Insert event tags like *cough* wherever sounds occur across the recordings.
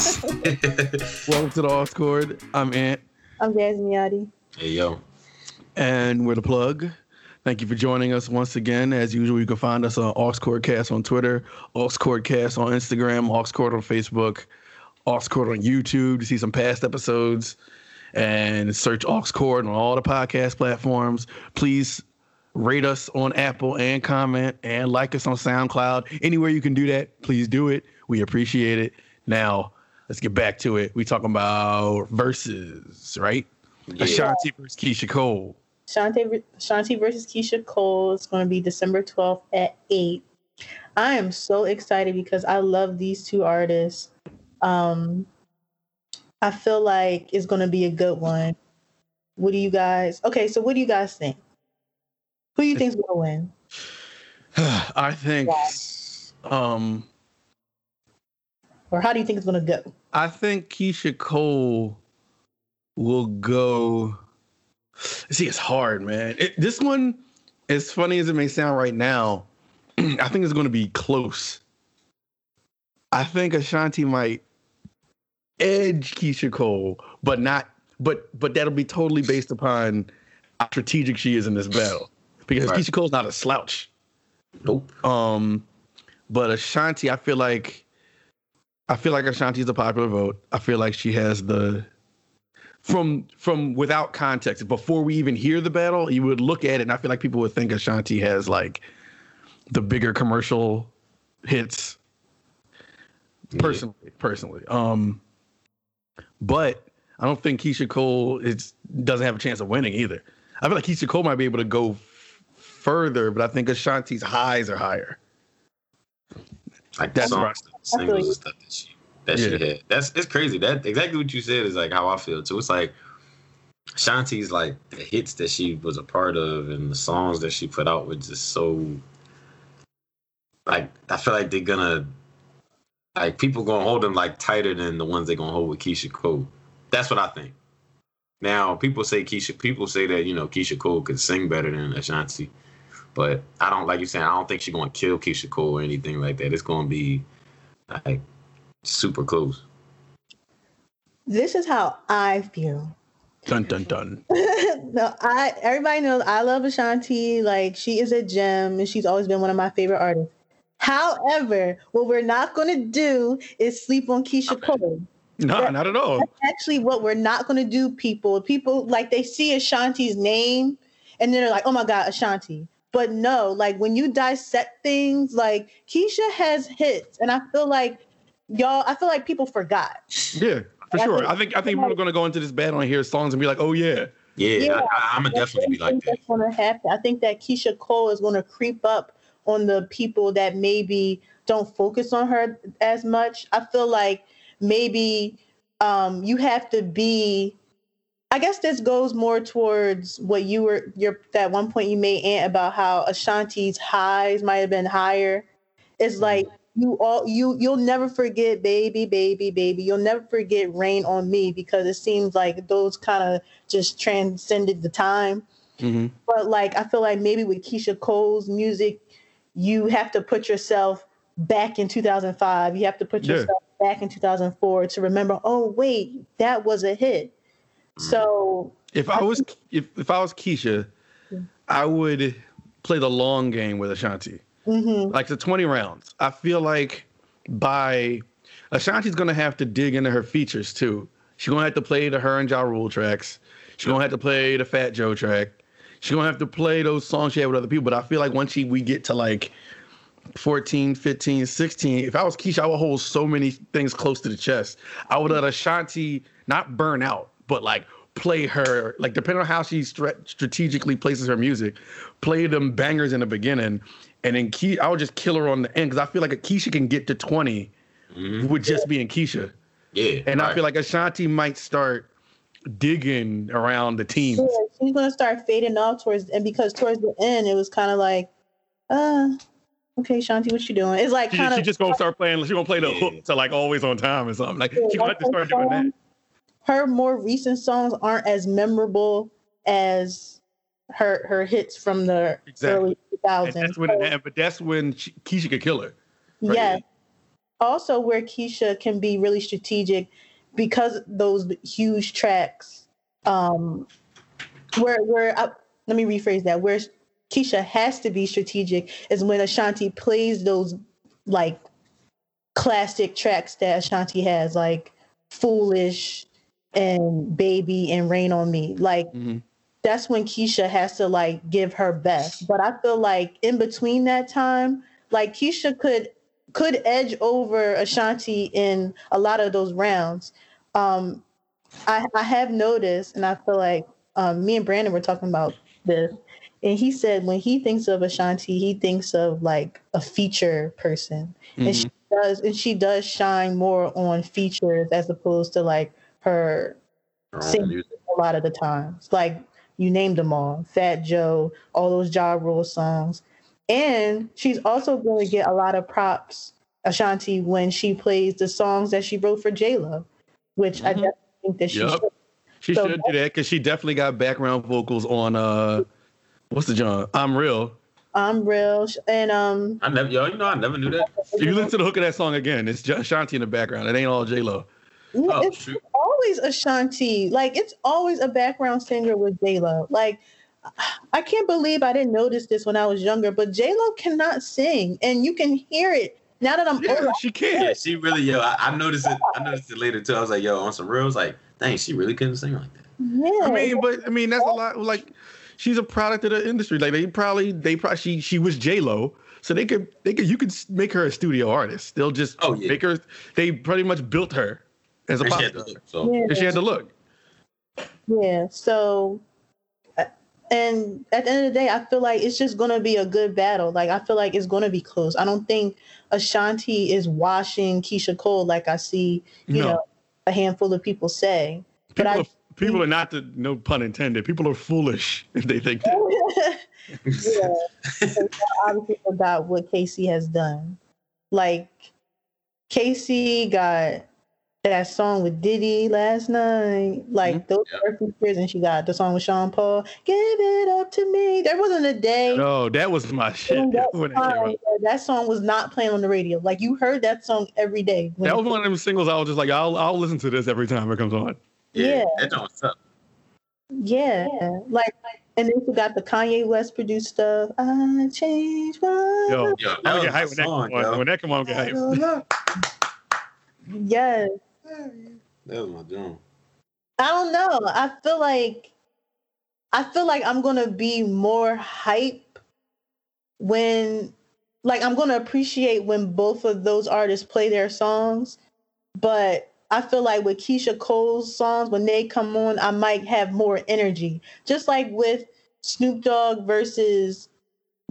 *laughs* Welcome to the Aux Chord. I'm Ant. I'm Jasmine Hey yo. And we're the plug. Thank you for joining us once again. As usual, you can find us on Oxcordcast on Twitter, Oxcordcast on Instagram, Oxcord on Facebook, Oxcord on YouTube to see some past episodes, and search Oxcord on all the podcast platforms. Please rate us on Apple and comment and like us on SoundCloud. Anywhere you can do that, please do it. We appreciate it. Now, let's get back to it. We talking about verses, right? Yeah. Ashanti versus Keyshia Cole. Ashanti, Ashanti versus Keyshia Cole is going to be December 12th at 8. I am so excited because I love these two artists. Um, I feel like it's going to be a good one. What do you guys? Okay, so what do you guys think? Who do you think is going to win? *sighs* I think um or how do you think it's going to go? I think Keyshia Cole will go See, it's hard, man. It, this one, as funny as it may sound right now, *clears throat* I think it's going to be close. I think Ashanti might edge Keyshia Cole, but not. But but that'll be totally based upon how strategic she is in this battle, because right. Keyshia Cole's not a slouch. Nope. Um, but Ashanti, I feel like, I feel like Ashanti's a popular vote. I feel like she has the from from without context before we even hear the battle you would look at it and i feel like people would think ashanti has like the bigger commercial hits. Personally yeah. personally um but i don't think Keyshia cole is doesn't have a chance of winning either. I feel like Keyshia cole might be able to go f- further but i think ashanti's highs are higher. Like that's songs, singles and stuff that she that yeah. she had. That's it's crazy. That exactly what you said is like how I feel too. It's like Shanti's like the hits that she was a part of and the songs that she put out were just so like I feel like they're gonna like people gonna hold them like tighter than the ones they're gonna hold with Keyshia Cole. That's what I think. Now people say Keyshia people say that, you know, Keyshia Cole could sing better than Ashanti. But I don't like you saying I don't think she's gonna kill Keyshia Cole or anything like that. It's gonna be like super close. This is how I feel. Dun dun dun. *laughs* no, I everybody knows I love Ashanti. Like she is a gem and she's always been one of my favorite artists. However, what we're not gonna do is sleep on Keyshia Cole. No, that, not at all. actually what we're not gonna do, people. People like they see Ashanti's name and then they're like, oh my God, Ashanti. But no, like when you dissect things, like Keyshia has hits, and I feel like y'all, I feel like people forgot. Yeah, for sure. I think I think, I think people are gonna go into this battle and hear songs and be like, oh yeah. Yeah, yeah I, am gonna definitely be like that. That's gonna happen. I think that Keyshia Cole is gonna creep up on the people that maybe don't focus on her as much. I feel like maybe um, you have to be I guess this goes more towards what you were your that one point you made Ant about how Ashanti's highs might have been higher. It's mm-hmm. like you all you you'll never forget baby baby baby you'll never forget rain on me because it seems like those kind of just transcended the time mm-hmm. but like i feel like maybe with keyshia cole's music you have to put yourself back in 2005 you have to put yourself yeah. back in 2004 to remember oh wait that was a hit so if i was if, if i was keyshia i would play the long game with ashanti mm-hmm. like the 20 rounds. I feel like by Ashanti's gonna have to dig into her features too. She's gonna have to play the her and Ja Rule tracks. She's gonna have to play the Fat Joe track. She's gonna have to play those songs she had with other people. But I feel like once she we get to like 14, 15, 16, if I was Keyshia, I would hold so many things close to the chest. I would let Ashanti not burn out, but like play her like depending on how she strategically places her music, play them bangers in the beginning, and then Key, I would just kill her on the end because I feel like a Keyshia can get to 20 mm-hmm. with just being Keyshia. Yeah. And right. I feel like Ashanti might start digging around the team. Yeah, she's gonna start fading off towards and because towards the end it was kind of like, uh, okay, Shanti, what you doing? It's like kind of she just gonna start playing. She's gonna play the yeah. hook to like always on time or something. Like yeah, she's gonna have to start doing that. Her more recent songs aren't as memorable as her her hits from the exactly. early 2000s. And that's when, so, but that's when she, Keyshia could kill her. Right? Yeah. also where Keyshia can be really strategic because those huge tracks. Um, where where uh, let me rephrase that. Where Keyshia has to be strategic is when Ashanti plays those like classic tracks that Ashanti has, like "Foolish" and "Baby" and "Rain on Me." Like mm-hmm. that's when Keyshia has to like give her best. But I feel like in between that time, like Keyshia could could edge over Ashanti in a lot of those rounds. Um, I, I have noticed, and I feel like um, me and Brandon were talking about this, and he said when he thinks of Ashanti, he thinks of like a feature person, mm-hmm. and she mm-hmm. does, and she does shine more on features as opposed to like her singing a lot of the times. Like you named them all, Fat Joe, all those Ja Rule songs. And she's also going to get a lot of props, Ashanti, when she plays the songs that she wrote for J Lo, which mm-hmm. I definitely think that she yep. should. She so should do that because she definitely got background vocals on uh, what's the genre? I'm real. I'm real, and um. I never, yo, you know, I never knew that. If you listen to the hook of that song again, it's just Ashanti in the background. It ain't all J Lo. Oh, it's shoot. always Ashanti. Like it's always a background singer with J Lo. Like I can't believe I didn't notice this when I was younger, but J Lo cannot sing, and you can hear it now that I'm yeah, older. She can. Yeah, she really, yo. I, I, noticed it. I noticed it later too. I was like, yo, on some real, I was like, dang, she really couldn't sing like that. Yeah. I mean, but I mean, that's a lot. Like, she's a product of the industry. Like, they probably, they probably, she, she was J Lo, so they could, they could, you could make her a studio artist. They'll just oh, yeah. make her. They pretty much built her as a pop star. So yeah. she had to look. Yeah. So uh, and at the end of the day, I feel like it's just gonna be a good battle. Like I feel like it's gonna be close. I don't think Ashanti is washing Keyshia Cole like I see, you no. know, a handful of people say. People but I, are, people are not the no pun intended. People are foolish *laughs* if they think that. *laughs* yeah, *laughs* obviously forgot what Casey has done. Like Casey got that song with Diddy last night. Like mm-hmm. those yep. features, and she got the song with Sean Paul. Give it up to me. There wasn't a day. No, that was my shit. That, *laughs* time, that, song was not playing on the radio. Like you heard that song every day. That was one of them singles. I was just like, I'll I'll listen to this every time it comes on. Yeah, yeah. that up. Yeah, like, and then you got the Kanye West produced stuff. I changed my. Yo, yo that get hype when, song, that, when that come on, get hype. yes. That was my joint. I don't know. I feel like I feel like I'm gonna be more hype when like I'm gonna appreciate when both of those artists play their songs. But I feel like with Keyshia Cole's songs, when they come on, I might have more energy. Just like with Snoop Dogg versus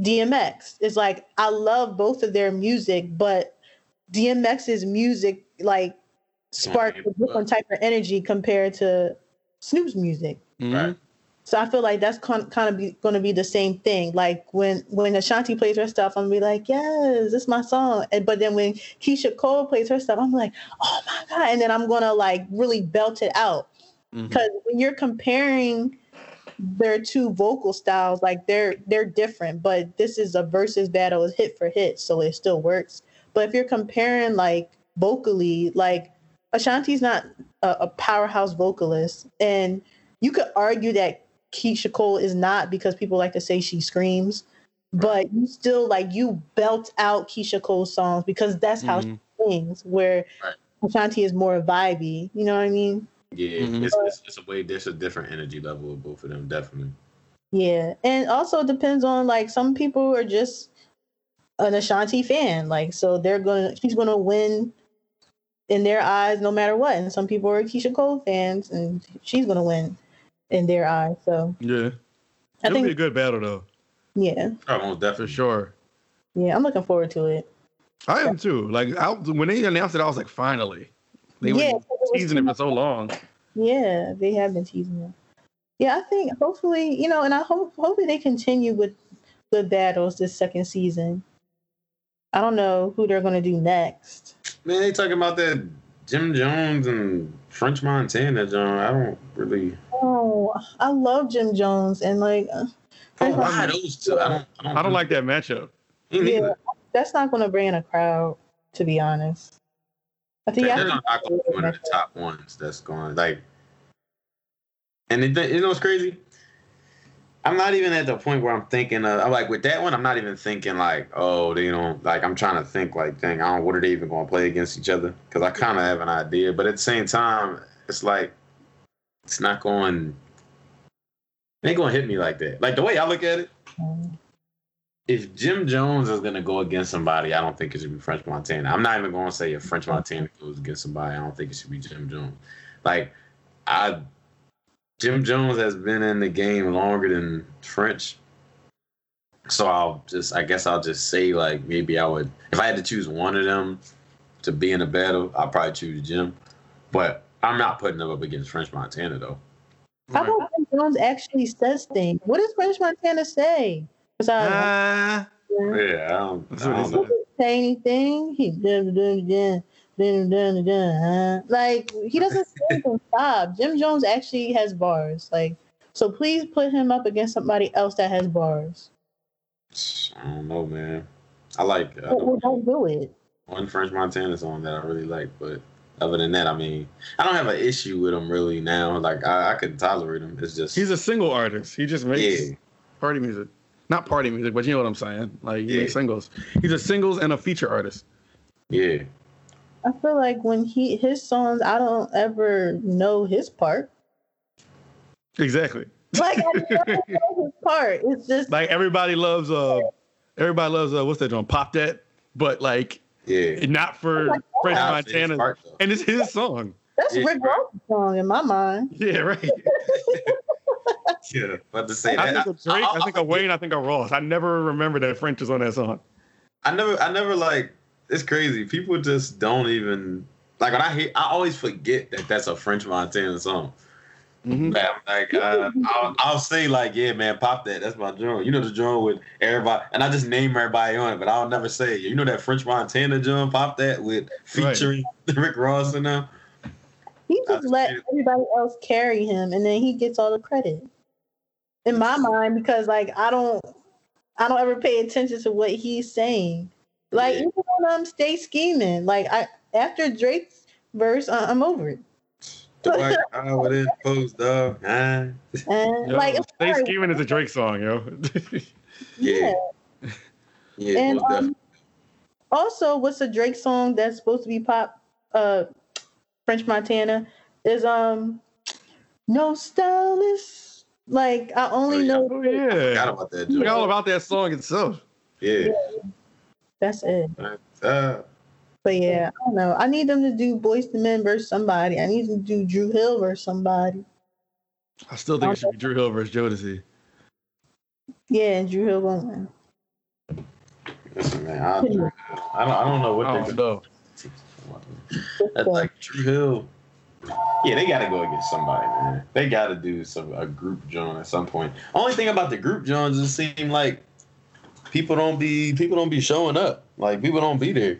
DMX. It's like I love both of their music, but DMX's music like spark a different type of energy compared to Snoop's music. Mm-hmm. Right. So I feel like that's con- kind of going to be the same thing. Like when when Ashanti plays her stuff, I'm gonna be like, yes, this is my song. And but then when Keyshia Cole plays her stuff, I'm like, oh my god! And then I'm gonna like really belt it out because mm-hmm. when you're comparing their two vocal styles, like they're they're different. But this is a versus battle, is hit for hit, so it still works. But if you're comparing like vocally, like Ashanti's not a, a powerhouse vocalist, and you could argue that Keyshia Cole is not because people like to say she screams, but you still like you belt out Keyshia Cole's songs because that's how mm-hmm. she sings. Where right. Ashanti is more vibey. You know what I mean? Yeah, mm-hmm. it's, it's, it's, a way. There's a different energy level of both of them, definitely. Yeah, and also depends on like some people are just an Ashanti fan, like so they're gonna she's gonna win in their eyes no matter what. And some people are Keyshia Cole fans, and she's gonna win in their eyes. So yeah, I it'll think, be a good battle though. Yeah, oh, definitely for sure. Yeah, I'm looking forward to it. I am too. Like I, when they announced it, I was like, finally. They yeah, were teasing it for so long. Yeah, they have been teasing it. Yeah, I think hopefully, you know, and I hope hopefully they continue with good battles this second season. I don't know who they're gonna do next. Man, they talking about that Jim Jones and French Montana, John. I don't really. Oh, I love Jim Jones and like. Uh, oh, why those two? I don't. I don't, I don't like that matchup. Yeah, that's not going to bring in a crowd, to be honest. I think They're not going to be one of the top ones that's going like. And it, you know what's crazy? I'm not even at the point where I'm thinking. Uh, I'm like with that one. I'm not even thinking like, oh, you don't like. I'm trying to think like, dang, I don't. What are they even going to play against each other? Because I kind of have an idea, but at the same time, it's like it's not going. It ain't going to hit me like that. Like the way I look at it, if Jim Jones is going to go against somebody, I don't think it should be French Montana. I'm not even going to say if French Montana goes against somebody, I don't think it should be Jim Jones. Like I Jim Jones has been in the game longer than French. So I'll just I guess I'll just say like maybe I would if I had to choose one of them to be in a battle, I'd probably choose Jim. But I'm not putting them up against French Montana though. How about when Jones actually says things? What does French Montana say? Besides, Ah, Yeah, I don't, That's I what he don't he know. doesn't say anything. He dun, dun, dun, like he doesn't *laughs* say anything. Stop. Jim Jones actually has bars. Like so, please put him up against somebody else that has bars. I don't know, man. I like uh, Or, or don't do it. one French Montana song that I really like, but other than that, I mean, I don't have an issue with him really now. Like I, I could tolerate him. It's just he's a single artist. He just makes yeah, party music. Not party music, but you know what I'm saying. Like he Yeah. makes singles. He's a singles and a feature artist. yeah. I feel like when he his songs, I don't ever know his part. Exactly. Like I never *laughs* know his part. It's just Like everybody loves uh everybody loves uh what's that joint? Pop that. But like Yeah. not for French Nah, it's Montana. part. And it's his song. that's Yeah. Rick Ross's song in my mind. Yeah, right. *laughs* Yeah, but to say I that, think of Drake, I, think of Wayne, I think of Ross. I never remember that French is on that song. I never, I never like. It's crazy. People just don't even like when I hear. I always forget that that's a French Montana song. Mhm. Man, I'm like, uh, I'll, I'll say like, yeah, man, pop that. That's my drum. You know the drum with everybody, and I just name everybody on it, but I'll never say it. You know that French Montana drum, pop that with featuring *laughs* Rick Ross and them. He just That's let cute. everybody else carry him, and then he gets all the credit. In my mind, because like I don't, I don't ever pay attention to what he's saying. Like Yeah. even on um, "Stay Scheming," like I after Drake's verse, I, I'm over it. Dwight Howard in post dog. And Yo, like, I'm Stay sorry, Scheming is a Drake song, yo. *laughs* Yeah. Yeah, And um, also, what's a Drake song that's supposed to be pop? Uh, French Montana is um, no stylist. Like I only Oh, yeah. know oh forgot yeah. about that. I forgot all about that song itself. Yeah. That's it. Uh, But yeah, I don't know. I need them to do Boyz II Men versus somebody. I need them to do Dru Hill versus somebody. I still think it should be Dru Hill versus Jodeci. Yeah, and Dru Hill won't win. listen, man, I, I don't, I don't know what I they're don't gonna know. That's like Dru Hill. Yeah, they got to go against somebody, man. They got to do some a group joint at some point. Only thing about the group joints is it seem like people don't be people don't be showing up. Like people don't be there.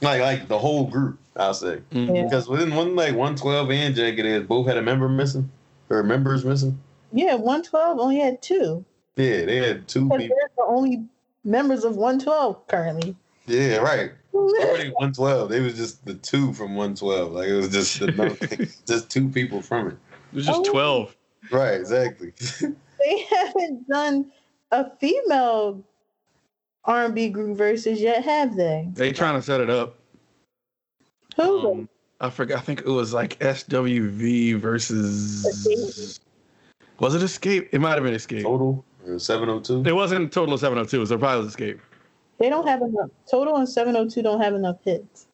Like like the whole group, I'll say. Mhm. Yeah. Because within one like one twelve and Jagged Edge both had a member missing or members missing. Yeah, 112 only had two. Yeah, they had two people. they're the only members of 112 currently. Yeah, right. *laughs* Already one twelve. They was just the two from one twelve. Like it was just the, *laughs* just two people from it. It was just Oh. 12. Right, exactly. *laughs* they haven't done a female R&B group versus yet, have they? They trying to set it up. Who? Um, I forgot. I think it was like SWV versus. Was it Xscape? It might have been Xscape. Total seven oh two. It wasn't total 702. So it probably was Xscape. they don't have enough. Total and 702 don't have enough hits.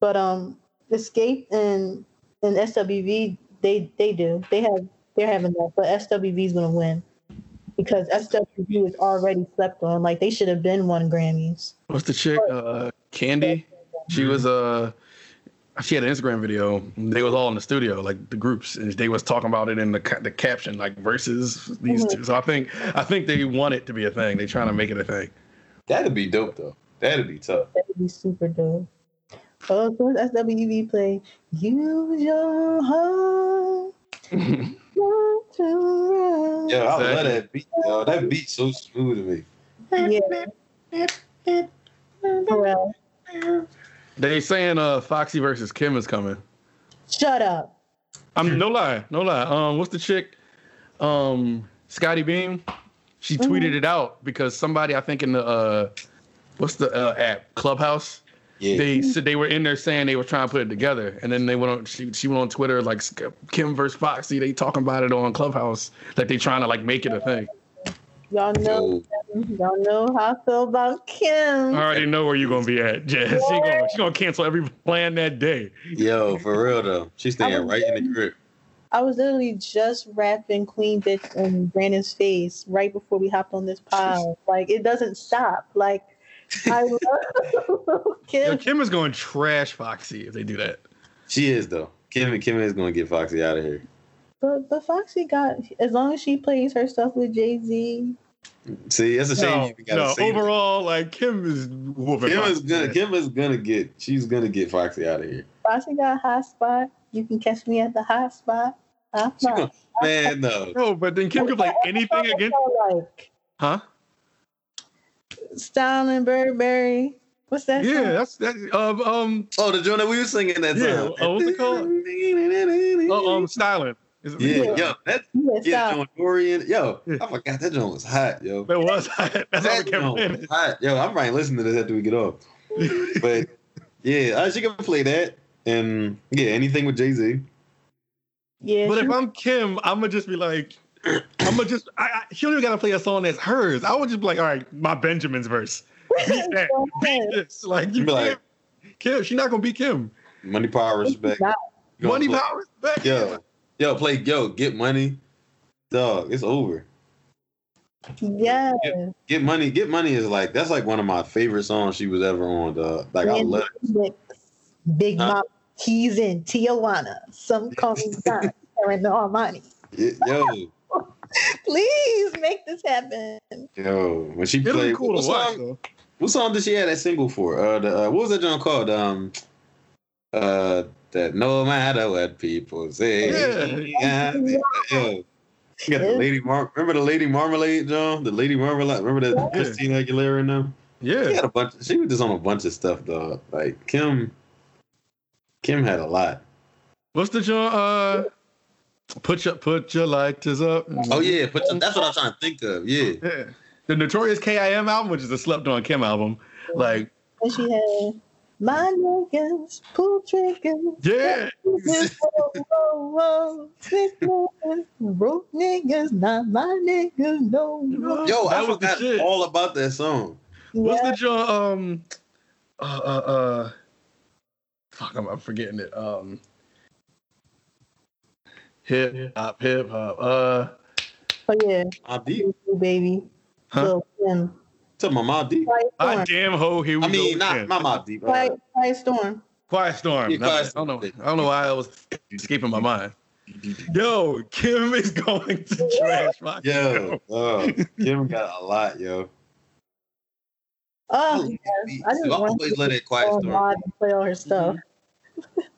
But um, Xscape and and SWV they they do. They have they're having enough. But SWV is gonna win because SWV is already slept on. Like they should have been won Grammys. What's the chick? Uh, Kandi. She was Uh, she had an Instagram video. They was all in the studio, like the groups, and they was talking about it in the the caption, like versus these Mhm. two. So I think I think they want it to be a thing. They trying to make it a thing. That'd be dope though. That'd be tough. That would be super dope. Oh, so as SWV play, use your heart. *laughs* not to run. Yeah, I love that beat. Yo, that beat so smooth to me. Yeah. Pharrell. They saying uh Foxy versus Kim is coming. Shut up. I'm no lie, no lie. Um, what's the chick? Um, Scottie Beam. She Mm-hmm. tweeted it out because somebody I think in the uh, what's the uh, app Clubhouse. Yeah. They said they were in there saying they were trying to put it together, and then they went on. She, she went on Twitter like Kim versus Foxy. They talking about it on Clubhouse, like they trying to like make it a thing. Y'all know, y'all know how I feel about Kim. I already know where you're gonna be at, Jazz. She gonna she gonna cancel every plan that day. Yo, for real though. She's staying right in the crib. I was literally just rapping Queen Bitch in Brandon's face right before we hopped on this pod. *laughs* Like it doesn't stop. Like I *laughs* love *laughs* Yo, Kim. Kim is going trash Foxy if they do that. She is though. Kim Kim is gonna get Foxy out of here. But but Foxy got as long as she plays her stuff with Jay Z. See, that's a shame No, you no say that. overall, like Kim is whooping. Kim is gonna Kim is gonna get she's gonna get Foxy out of here. Foxy got a hot spot. You can catch me at the hot spot. Hot spot. gonna, man, no. No, but then Kim could play anything against, like huh? Styling Burberry. What's that? Yeah, song? that's that. Um, um, Oh, the joint that we were singing that Yeah, time. uh, what's it called? oh, um, styling. Is it- Yeah, yo, that Yeah, yeah, style. joint Dorian. Yo, Yeah. I forgot that joint was hot, yo. That was that's how we That kept joint was hot. Yo, I'm right listening to this after we get off. *laughs* But yeah, uh, she can play that. And yeah, anything with Jay Z. Yeah, But if I'm Kim, I'm gonna just be like, I'm gonna just. I, I, she don't even gotta play a song that's hers. I would just be like, all right, my Benjamin's verse. Beat that. Beat this. Like you You be like- can't. Kim, she's not gonna beat Kim. Money, power, respect. Nah. You gonna Money, play- power, respect. Yo, yo, play yo, get money. Dog, it's over. Yeah. Get money, get money is like that's like one of my favorite songs she was ever on. Dog. Like I love it. Big Huh? Mom, he's in Tijuana. Some call me Don, Aaron Armani. It- Yo, *laughs* Please make this happen. yo, when she It'll played, be cool what, to watch song, though. what song did she have that single for? Uh, the, uh, what was that joint called? Um, uh, that no matter what people say, Yeah. yeah, yo. You got the Lady Mar- remember the Lady Marmalade, John? The Lady Marmalade. Remember that Yeah. Christina Aguilera and them? Yeah. She had a bunch. She was just on a bunch of stuff, dog. Like Kim, Kim had a lot. What's the joint? Uh, put your put your lighters up. Oh yeah, but that's what I'm trying to think of. Yeah, Yeah. The Notorious K.I.M. album, which is a slept on Kim album. Like, And she had my niggas pull triggers. yeah. whoa, whoa, whoa. Broke niggas, not my niggas, no. no. yo, I was forgot shit. all about that song. What's Yeah. the joint? Um, uh, uh, uh, fuck, I'm, I'm forgetting it. Um, hip hop, hip hop. Uh, Oh yeah, Mobb Deep. Ooh, baby. Huh? Lil Kim. Talking about Mobb Deep. Quiet I Storm. damn ho, here we I mean, go. not again. not Mobb Deep. Uh, Quiet, Quiet Storm. Quiet Storm. Yeah, No, Quiet I don't know. I don't know why I was escaping my mind. Yo, Kim is going to trash my Yo, oh, Kim got a lot, yo. Oh, I yes. I just want always to let it quiet storm. play all her stuff.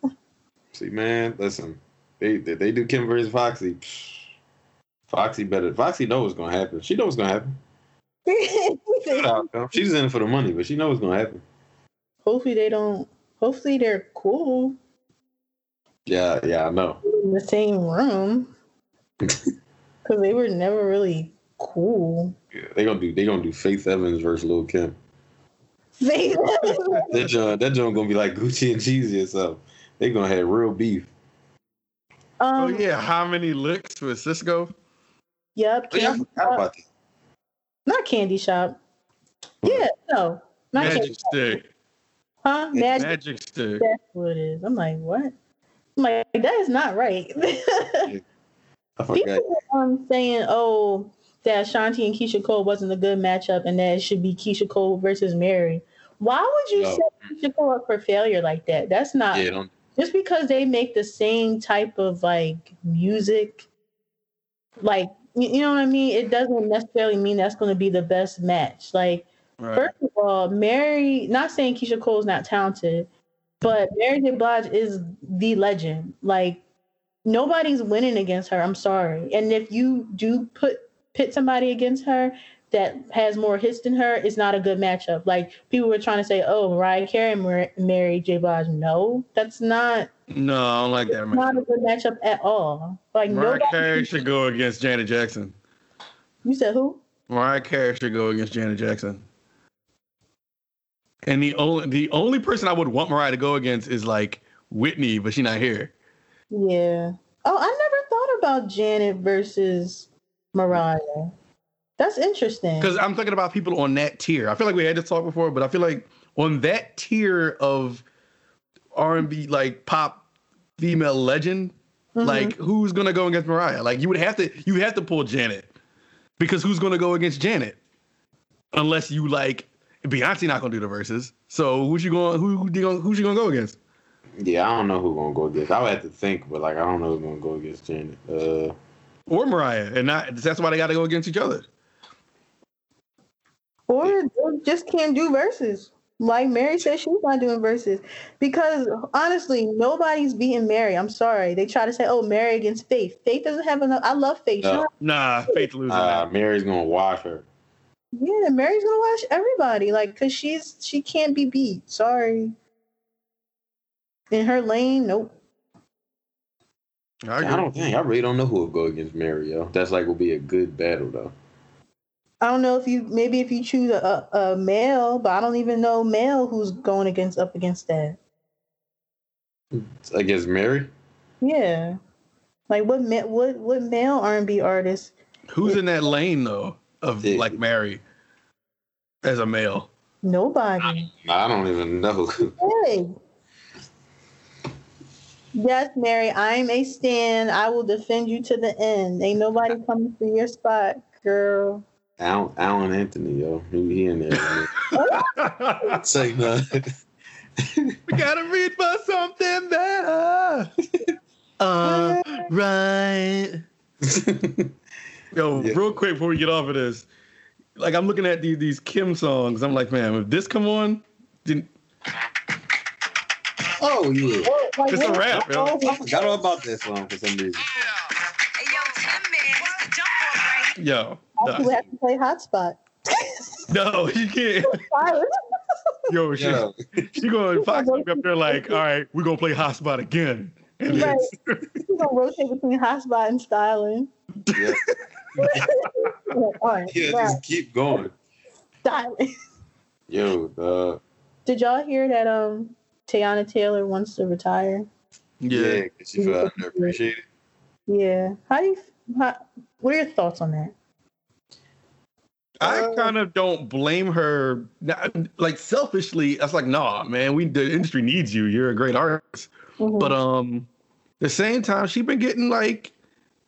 *laughs* See, man, listen, they they, they do Kim versus Foxy. psh, Foxy better. Foxy knows what's gonna happen. She knows what's gonna happen. *laughs* She's in for the money, but she knows what's gonna happen. hopefully they don't. Hopefully they're cool Yeah, yeah, I know. in the same room *laughs* because they were never really cool. Yeah, they gonna do they gonna do Faith Evans versus Lil Kim. They- *laughs* That joint that joint gonna be like Gucci and Jeezy or something. They gonna have real beef. Oh um, yeah, how many licks with Sisqó? Yep. Oh, yeah, I forgot about that. Not Candy Shop. Yeah, no. Not Magic Candy Shop. stick. Huh? Magic. Magic stick. That's what it is. I'm like, what? I'm like, that is not right. *laughs* I forgot. People were um, saying, oh, that Ashanti and Keyshia Cole wasn't a good matchup and that it should be Keyshia Cole versus Mary. Why would you No. set Keyshia Cole up for failure like that? That's not Yeah, don't just because they make the same type of like music, like you know what I mean. It doesn't necessarily mean that's going to be the best match. Like Right. First of all, Mary, not saying Keyshia Cole is not talented, but Mary J. Blige is the legend. Like, nobody's winning against her. I'm sorry. And if you do put pit somebody against her, that has more hits than her is not a good matchup. Like people were trying to say, "Oh, Mariah Carey Mar- Mary J. Blige." No, that's not. No, I don't like that. Not a good matchup at all. Like Mariah Carey should go against Janet Jackson. You said who? Mariah Carey should go against Janet Jackson. And the only the only person I would want Mariah to go against is like Whitney, but she's not here. Yeah. Oh, I never thought about Janet versus Mariah. That's interesting. Because I'm thinking about people on that tier. I feel like we had this talk before, but I feel like on that tier of R&B, like pop female legend, mm-hmm. like who's gonna go against Mariah? Like you would have to, you have to pull Janet, because who's gonna go against Janet? Unless you like Beyonce not gonna do the verses. So who's you going? Who, who gonna, who's you gonna go against? Yeah, I don't know who's gonna go against. I would have to think, but like I don't know who's gonna go against Janet. Uh, or Mariah, and not, that's why they got to go against each other. Or just can't do verses. Like Mary said, she's not doing verses because honestly, nobody's beating Mary. I'm sorry. They try to say, "Oh, Mary against Faith." Faith doesn't have enough. I love Faith. No. Nah, Faith losing. Uh, Mary's gonna wash her. Yeah, Mary's gonna wash everybody. Like, cause she's she can't be beat. Sorry. In her lane, nope. I, I don't think I really don't know who will go against Mary. Yo, that's like will be a good battle though. I don't know if you maybe if you choose a, a male, but I don't even know male who's going against up against that. Against Mary? Yeah. Like what what what male R and B artist? Who's in that lane though of yeah. like Mary as a male? Nobody. I, I don't even know. Hey. Yes, Mary, I'm a stand. I will defend you to the end. Ain't nobody coming for your spot, girl. Alan, Alan Anthony, yo, he, he in there. *laughs* Say nothing. we gotta read for something better. uh, right. Yo, yeah. real quick before we get off of this, like I'm looking at these these Kim songs, I'm like, man, if this come on, then oh yeah, it's a rap. Yo. I forgot all about this song for some reason. Yo, no. you have to play hotspot. no, you can't. *laughs* Yo, she, no. she going Fox up there like, *laughs* all right, we're gonna play hotspot again. And right. *laughs* She's gonna rotate between hotspot and styling. Yeah. right, yeah, just keep going. Styling. Yo, uh, did y'all hear that um Teyana Taylor wants to retire? Yeah, yeah she felt underappreciated. Yeah. How do you how, what are your thoughts on that? I uh, kind of don't blame her. Like selfishly, I was like, "Nah, man, we the industry needs you. You're a great artist." Mm-hmm. But um, the same time, she been getting like,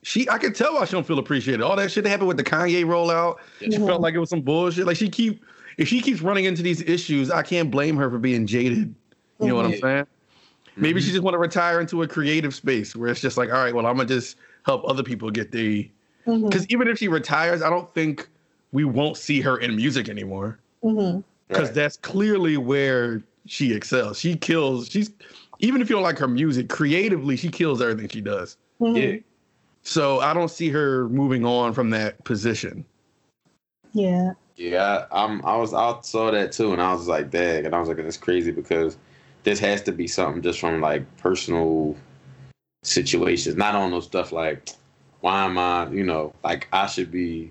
she I can tell why she don't feel appreciated. All that shit that happened with the Kanye rollout, mm-hmm. she felt like it was some bullshit. Like she keep if she keeps running into these issues, I can't blame her for being jaded. You know mm-hmm. what I'm mm-hmm. saying? Maybe she mm-hmm. just want to retire into a creative space where it's just like, all right, well, I'm gonna just help other people get the because mm-hmm. even if she retires, I don't think we won't see her in music anymore. Because mm-hmm. right. that's clearly where she excels. She kills. She's even if you don't like her music, creatively, she kills everything she does. Mm-hmm. Yeah. So I don't see her moving on from that position. Yeah. Yeah, I'm. I was. I saw that too, and I was like, "Dag!" And I was like, "That's crazy," because this has to be something just from like personal situations, not on those stuff like why am I, you know, like I should be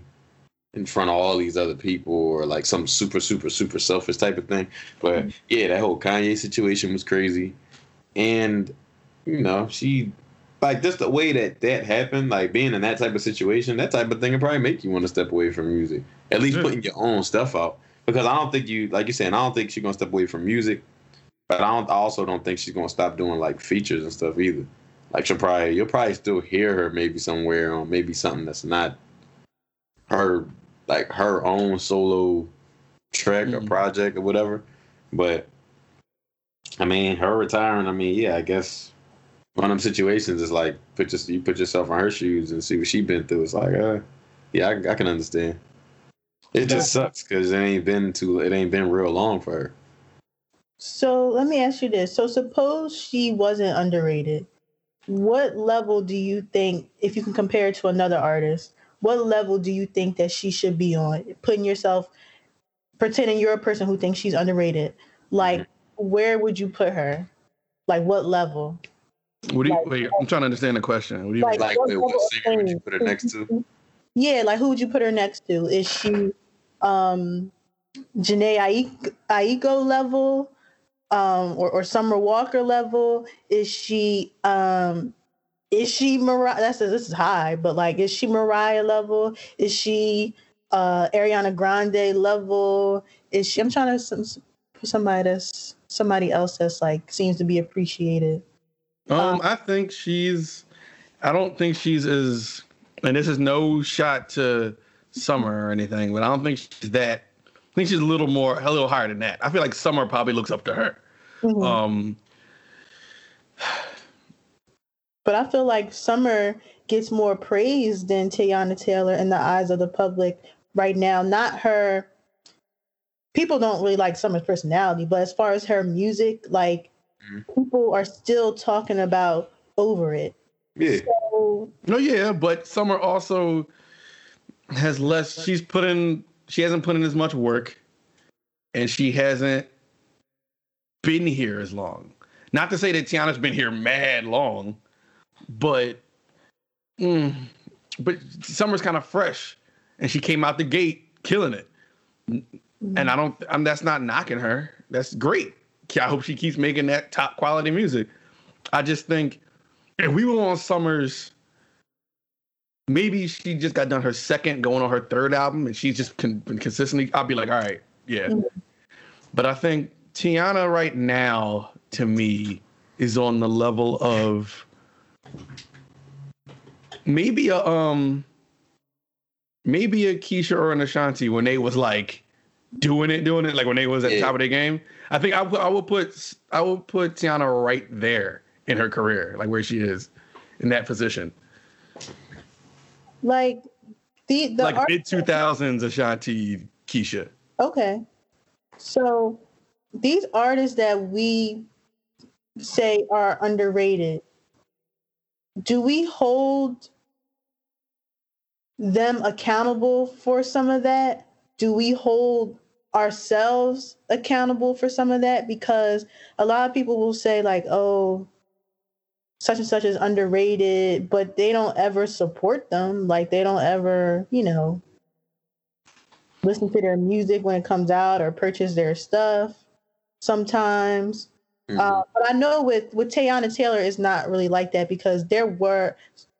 in front of all these other people or like some super, super, super selfish type of thing. But mm-hmm. yeah, that whole Kanye situation was crazy. And, you know, she, like, just the way that that happened, like being in that type of situation, that type of thing would probably make you want to step away from music. At least putting your own stuff out. Because I don't think you, like you're saying, I don't think she's going to step away from music. But I don't. I also don't think she's gonna stop doing like features and stuff either. Like she'll probably you'll probably still hear her maybe somewhere on maybe something that's not her like her own solo track mm-hmm. or project or whatever. But I mean, her retiring. I mean, yeah, I guess one of them situations is like put just you put yourself in her shoes and see what she been through. It's like, uh, yeah, I, I can understand. It just sucks because it ain't been too. It ain't been real long for her. So let me ask you this: So suppose she wasn't underrated what level do you think, if you can compare it to another artist, what level do you think that she should be on? Putting yourself, pretending you're a person who thinks she's underrated. Like, mm-hmm. where would you put her? Like, what level? What do you? Like, wait, I'm trying to understand the question. What do you like? like what, what singer would you put her next to? *laughs* Yeah, like who would you put her next to? Is she um Jhené Aiko level? Um, or, or Summer Walker level? Is she um is she Mariah? That's this is high, but like, is she Mariah level? Is she uh Ariana Grande level? Is she? I'm trying to some, somebody that's somebody else that's like seems to be appreciated. Um, um, I think she's. I don't think she's as. And this is no shot to Summer or anything, but I don't think she's that. I think she's a little more, a little higher than that. I feel like Summer probably looks up to her. Mm-hmm. Um, but I feel like Summer gets more praise than Teyana Taylor in the eyes of the public right now. Not her. People don't really like Summer's personality, but as far as her music, like mm-hmm. people are still talking about over it. Yeah. So, no, yeah, but Summer also has less. She's put in. She hasn't put in as much work, and she hasn't been here as long. Not to say that Teyana's been here mad long, but mm, but Summer's kind of fresh, and she came out the gate killing it. And I don't, I'm that's not knocking her. That's great. I hope she keeps making that top quality music. I just think if we were on Summer's, maybe she just got done her second, going on her third album, and she's just con- been consistently. I'll be like, all right, yeah. Mm-hmm. But I think Teyana right now, to me, is on the level of maybe a um maybe a Keyshia or an Ashanti when they was like doing it, doing it, like when they was at yeah. the top of their game. I think I, I would put I would put Teyana right there in her career, like where she is in that position. Like the, the like mid two thousands Ashanti Keyshia. Okay, so these artists that we say are underrated do we hold them accountable for some of that? Do we hold ourselves accountable for some of that? Because a lot of people will say, like, oh, such and such is underrated, but they don't ever support them. Like, they don't ever, you know, listen to their music when it comes out or purchase their stuff sometimes. Mm-hmm. Uh, but I know with with Teyana Taylor is not really like that because there were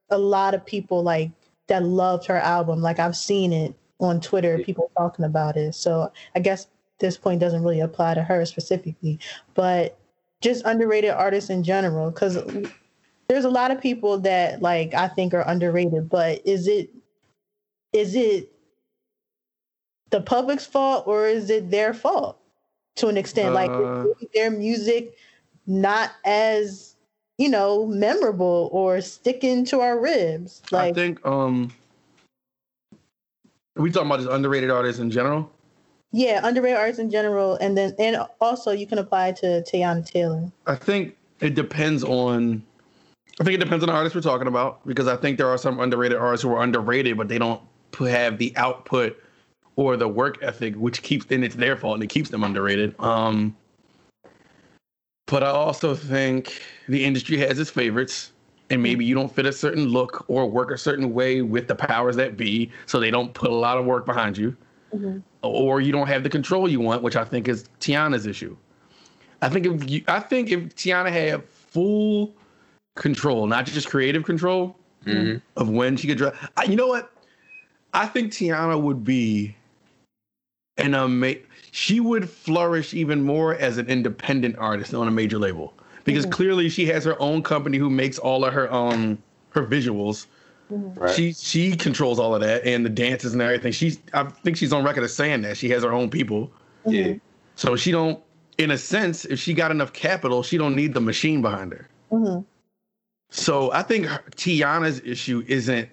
a lot of people like that loved her album. Like I've seen it on Twitter, people talking about it. So I guess this point doesn't really apply to her specifically, but just underrated artists in general. Because there's a lot of people that like I think are underrated, but is it is it the public's fault or is it their fault? to an extent. Uh, like their music not as you know memorable or sticking to our ribs. Like I think um we talking about just underrated artists in general? Yeah, underrated artists in general, and then and also you can apply to Teyana Taylor. I think it depends on. I think it depends on the artist we're talking about because I think there are some underrated artists who are underrated, but they don't have the output or the work ethic, which keeps and it's their fault and it keeps them underrated. Um, but I also think the industry has its favorites, and maybe you don't fit a certain look or work a certain way with the powers that be, so they don't put a lot of work behind you, mm-hmm. or you don't have the control you want, which I think is Teyana's issue. I think if you, I think if Teyana had full control, not just creative control mm-hmm. of when she could drop, you know what? I think Teyana would be and um, she would flourish even more as an independent artist on a major label because mm-hmm. clearly she has her own company who makes all of her um her visuals. Mm-hmm. Right. She she controls all of that and the dances and everything. She's I think she's on record as saying that she has her own people. Mm-hmm. Yeah. So she don't, in a sense, if she got enough capital, she don't need the machine behind her. Mm-hmm. So I think her, Teyana's issue isn't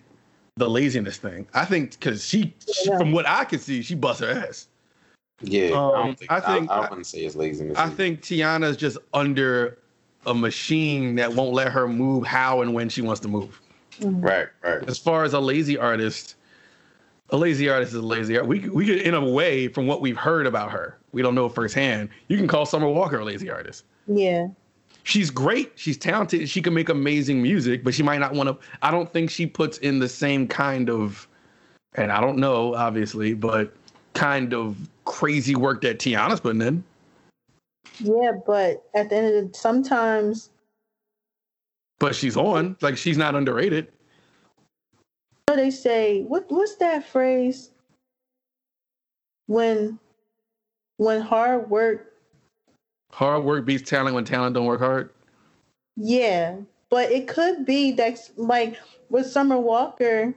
the laziness thing. I think because she, yeah. she, from what I can see, she busts her ass. Yeah, um, I, think, I think I, I, wouldn't say it's laziness. I think Teyana's just under a machine that won't let her move how and when she wants to move. Mm-hmm. Right, right. As far as a lazy artist, a lazy artist is a lazy artist. We we could, in a way, from what we've heard about her, we don't know firsthand. You can call Summer Walker a lazy artist. Yeah. She's great. She's talented. She can make amazing music, but she might not want to. I don't think she puts in the same kind of, and I don't know, obviously, but kind of crazy work that Teyana's putting in. Yeah, but at the end of the sometimes. But she's on. Like she's not underrated. So they say what? What's that phrase? When, when hard work. Hard work beats talent when talent don't work hard. Yeah, but it could be that like with Summer Walker.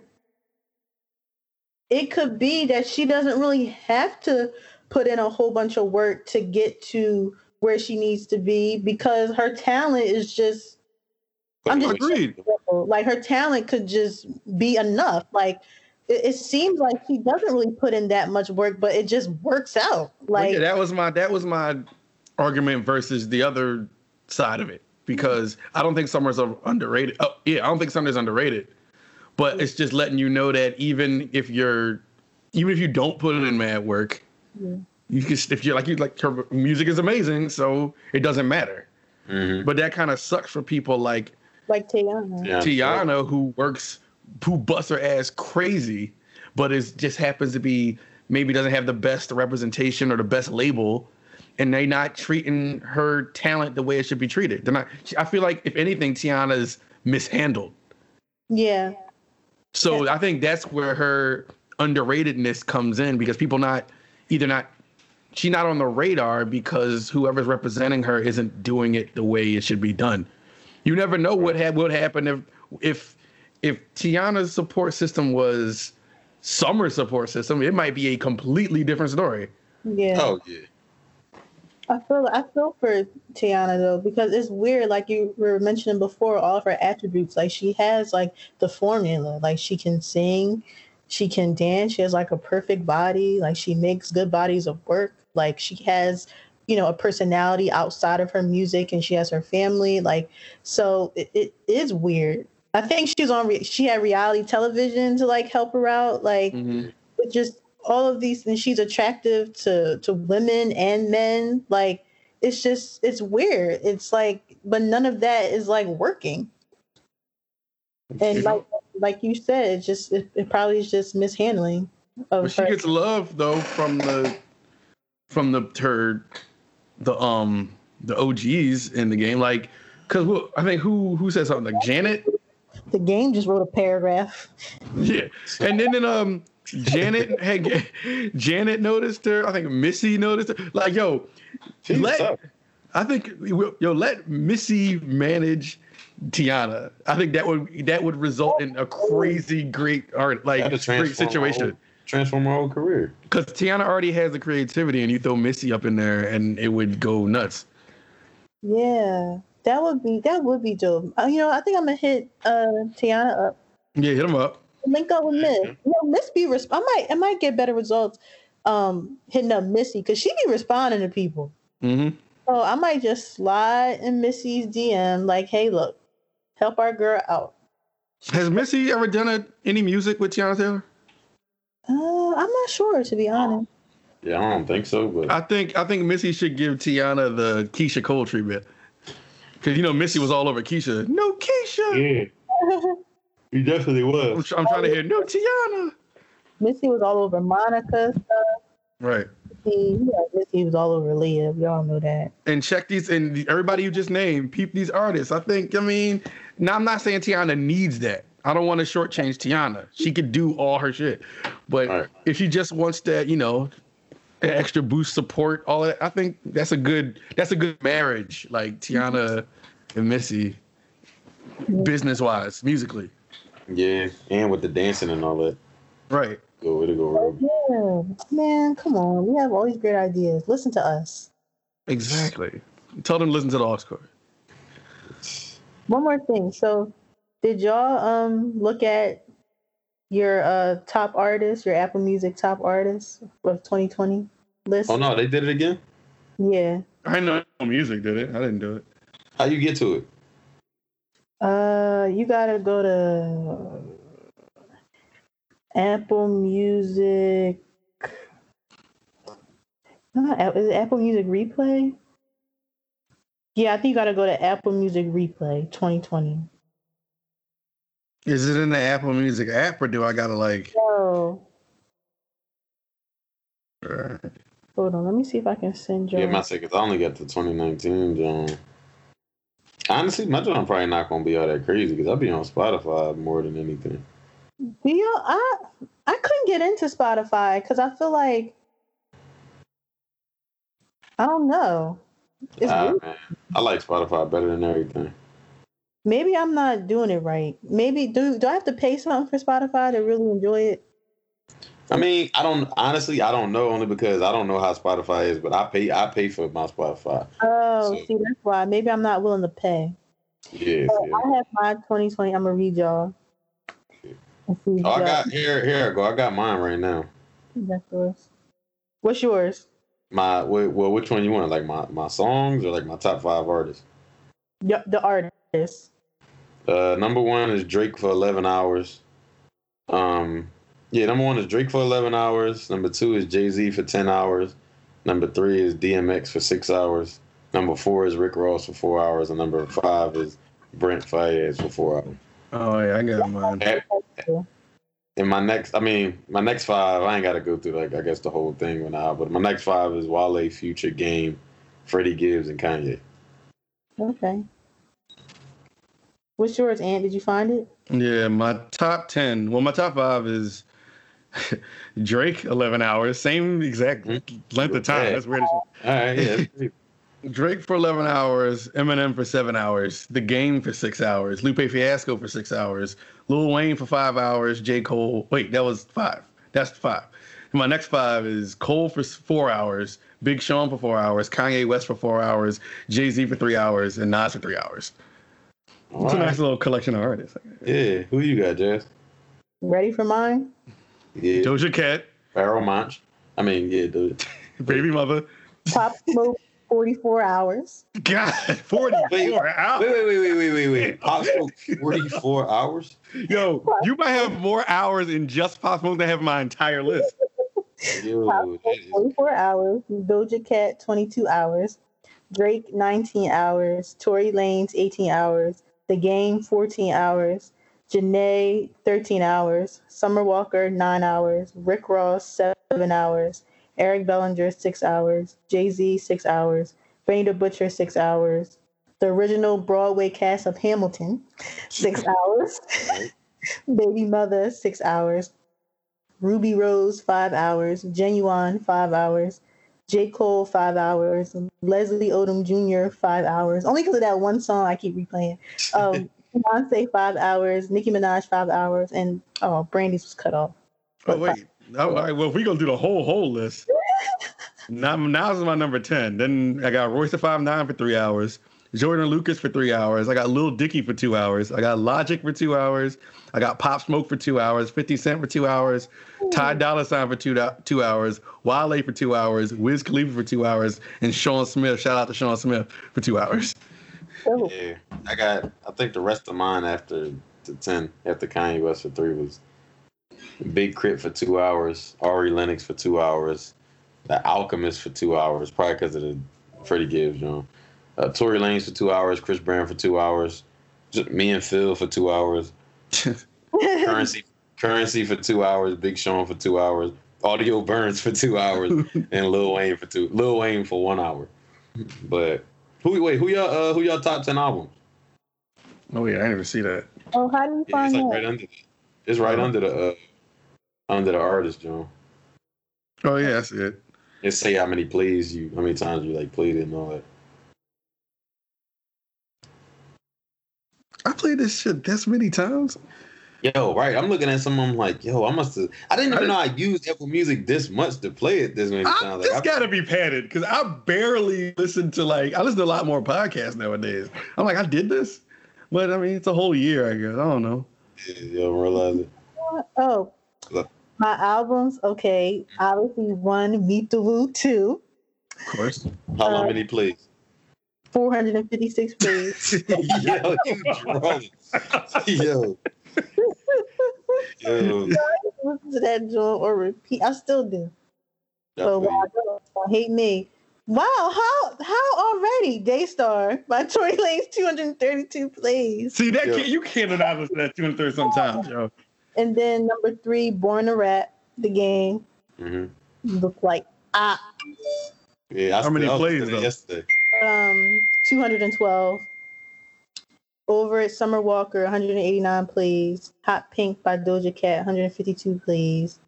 It could be that she doesn't really have to put in a whole bunch of work to get to where she needs to be because her talent is just I'm just agreed. Like her talent could just be enough. Like it, it, seems like she doesn't really put in that much work, but it just works out. Like yeah, that was my that was my argument versus the other side of it because I don't think Summer's underrated. Oh yeah, I don't think Summer's underrated, but it's just letting you know that even if you're even if you don't put it in mad work, yeah. you can if you're like you like her music is amazing, so it doesn't matter. Mm-hmm. But that kind of sucks for people like like Teyana Yeah, Teyana, who works, who busts her ass crazy, but is just happens to be maybe doesn't have the best representation or the best label, and they're not treating her talent the way it should be treated. They're not. I feel like if anything, Teyana's mishandled. Yeah. So yeah. I think that's where her underratedness comes in because people not either not she's not on the radar because whoever's representing her isn't doing it the way it should be done. You never know what ha- would happen if if if Teyana's support system was Summer's support system. It might be a completely different story. Yeah. Oh yeah. I feel I feel for Teyana though because it's weird. Like you were mentioning before, all of her attributes. Like she has like the formula. Like she can sing, she can dance. She has like a perfect body. Like she makes good bodies of work. Like she has you know a personality outside of her music and she has her family like so it, it is weird i think she's on re- she had reality television to like help her out like mm-hmm. just all of these and she's attractive to to women and men. Like it's just it's weird. It's like but none of that is like working. And like like you said it just it, it probably is just mishandling but she her. gets love though from the from the her the um the OGs in the game, like because I think who who said something? Like Janet. The game just wrote a paragraph. *laughs* Yeah, and then, then um Janet had *laughs* Janet noticed her. I think Missy noticed her. Like yo, Jeez, let I think yo let Missy manage Teyana. I think that would that would result in a crazy great art like great situation transform her whole career. Because Teyana already has the creativity, and you throw Missy up in there, and it would go nuts. Yeah, that would be that would be dope. Uh, you know, I think I'm gonna hit uh Teyana up. Yeah, hit him up. Link up with Miss. You know, Miss be resp- I might I might get better results um hitting up Missy because she be responding to people. Mm-hmm. So I might just slide in Missy's DM like, hey, look, help our girl out. Has Missy ever done a, any music with Teyana Taylor? Uh, I'm not sure to be honest. Yeah, I don't think so. But I think I think Missy should give Teyana the Keyshia Cole treatment because you know Missy was all over Keyshia. No Keyshia. Yeah, *laughs* he definitely was. I'm, I'm trying to hear no Teyana. Missy was all over Monica stuff. Right. Missy, yeah, Missy was all over Aaliyah. Y'all know that. And check these and everybody you just named. Peep these artists. I think. I mean, now I'm not saying Teyana needs that. I don't want to shortchange Teyana. She could do all her shit, but right. if she just wants that, you know, extra boost support, all that, I think that's a good that's a good marriage. Like Teyana and Missy, mm-hmm. business wise, musically. Yeah, and with the dancing and all that. Right. Go way to go, Yeah, man, come on. We have all these great ideas. Listen to us. Exactly. Tell them to listen to the Oscar. One more thing. So did y'all um look at your uh top artists, your Apple Music top artists of 2020 list? Oh no, they did it again. Yeah. I know Apple music did it. I didn't do it. How you get to it? Uh, you gotta go to Apple Music. Not, is it Apple Music Replay? Yeah, I think you got to go to Apple Music Replay 2020. Is it in the Apple Music app or do I gotta like? Oh, Right. hold on. Let me see if I can send you. Yeah, my second. I only got the 2019 John. Honestly, my John probably not gonna be all that crazy because I'll be on Spotify more than anything. Do you? I I couldn't get into Spotify because I feel like I don't know. Ah, man, I like Spotify better than everything. Maybe I'm not doing it right. Maybe do do I have to pay something for Spotify to really enjoy it? I mean, I don't honestly, I don't know only because I don't know how Spotify is, but I pay, I pay for my Spotify. Oh, So- see, that's why. Maybe I'm not willing to pay. Yeah, yeah. I have my 2020. I'm gonna read y'all. Let's Oh, I got here. Here I go. I got mine right now. That's yours. What's yours? My well, which one you want? Like my my songs or like my top five artists? The, the artists. Uh, number one is Drake for 11 hours. Um, yeah, number one is Drake for 11 hours. Number two is Jay Z for 10 hours. Number three is DMX for six hours. Number four is Rick Ross for four hours. And number five is Brent Faiyaz for four hours. Oh yeah, I got mine. And my next, I mean, my next five, I ain't got to go through like I guess the whole thing right now, but my next five is Wale, Future, Game, Freddie Gibbs, and Kanye. Okay. What's yours, Ant? Did you find it? Yeah, my top ten. Well, my top five is *laughs* Drake, eleven hours, same exact mm-hmm. length of time. That's weird. as All right, yeah. *laughs* Drake for eleven hours, Eminem for seven hours, The Game for six hours, Lupe Fiasco for six hours, Lil Wayne for five hours, J Cole. Wait, that was five. That's five. And my next five is Cole for four hours, Big Sean for four hours, Kanye West for four hours, Jay Z for three hours, and Nas for three hours. All It's a nice little collection of artists. Yeah, who you got, Jazz? Ready for mine? Yeah, Doja Cat, Pharoahe Monch. I mean, yeah, dude. *laughs* Baby Mother. Pop Smoke, 44 hours. God, 44 Wait, hours. Wait, wait, wait, wait, wait, wait, wait. Pop Smoke, 44 hours? Yo, you might have more hours in just Pop Smoke than I have my entire list. Yo, that is, 44 hours. Doja Cat, 22 hours. Drake, 19 hours. Tory Lanez, 18 hours. The Game, 14 hours. Jhené, 13 hours. Summer Walker, 9 hours. Rick Ross, 7 hours. Eric Bellinger, 6 hours. Jay Z, 6 hours. Benny the Butcher, 6 hours. The original Broadway cast of Hamilton, *laughs* 6 *laughs* hours. *laughs* Baby Mother, six hours. Rubi Rose, five hours. Ginuwine, five hours. J. Cole, five hours. Leslie Odom Jr., five hours. Only because of that one song I keep replaying. Um, Beyonce, five hours. Nicki Minaj, five hours. And, oh, Brandy's was cut off. Oh wait. All right. Well, if we gonna do the whole whole list, *laughs* now now's my number ten. Then I got Royce da Five Nine for three hours, Joyner Lucas for three hours. I got Lil Dicky for two hours. I got Logic for two hours. I got Pop Smoke for two hours. Fifty Cent for two hours. Ty Dolla Sign for two two hours. Wale for two hours. Wiz Khalifa for two hours. And Sean Smith. Shout out to Sean Smith for two hours. Yeah. I got, I think the rest of mine after the 10, after Kanye West for three was Big K.R.I.T. for two hours, Ari Lennox for two hours, The Alchemist for two hours, probably because of the Freddie Gibbs, you know. Uh, Tory Lanez for two hours, Chris Brown for two hours, just me and Phil for two hours, *laughs* Currency Currency for two hours, Big Sean for two hours, Audio Burns for two hours, *laughs* and Lil Wayne for two. Lil Wayne for one hour. But who wait who y'all uh, who y'all top ten albums? Oh yeah, I never see that. oh, how do you Yeah, find it's like that? right under. It's right under the uh, under the artist, John. Oh yeah, that's it. It say how many plays you, how many times you like played it and all that. I played this shit this many times. Yo, right? I'm looking at some. I'm like, yo, I must have. I didn't even know I used Apple Music this much to play it this many I, times. Like, I, got to be padded because I barely listen to like I listen to a lot more podcasts nowadays. I'm like, I did this, but I mean, it's a whole year. I guess I don't know. you don't realize it. Oh, Look. my albums. Okay, obviously one, Meet the Woo, two, Of course. How Uh, long many plays? 456 plays. *laughs* yo, you drunk. yo. *laughs* Yo. listen to that joint or repeat. I still do. So wow, don't hate me. Wow, how how already Daystar by *laughs* Tory Lanez 232 plays. See that can't, you can't deny listen to that 230 sometimes, yo. And then number three, Born a Rat, the game. Mm-hmm. Look like ah. Yeah, I how many plays though? Yesterday. Um, 212. Over it, Summer Walker, 189 plays. Hot Pink by Doja Cat, 152 plays.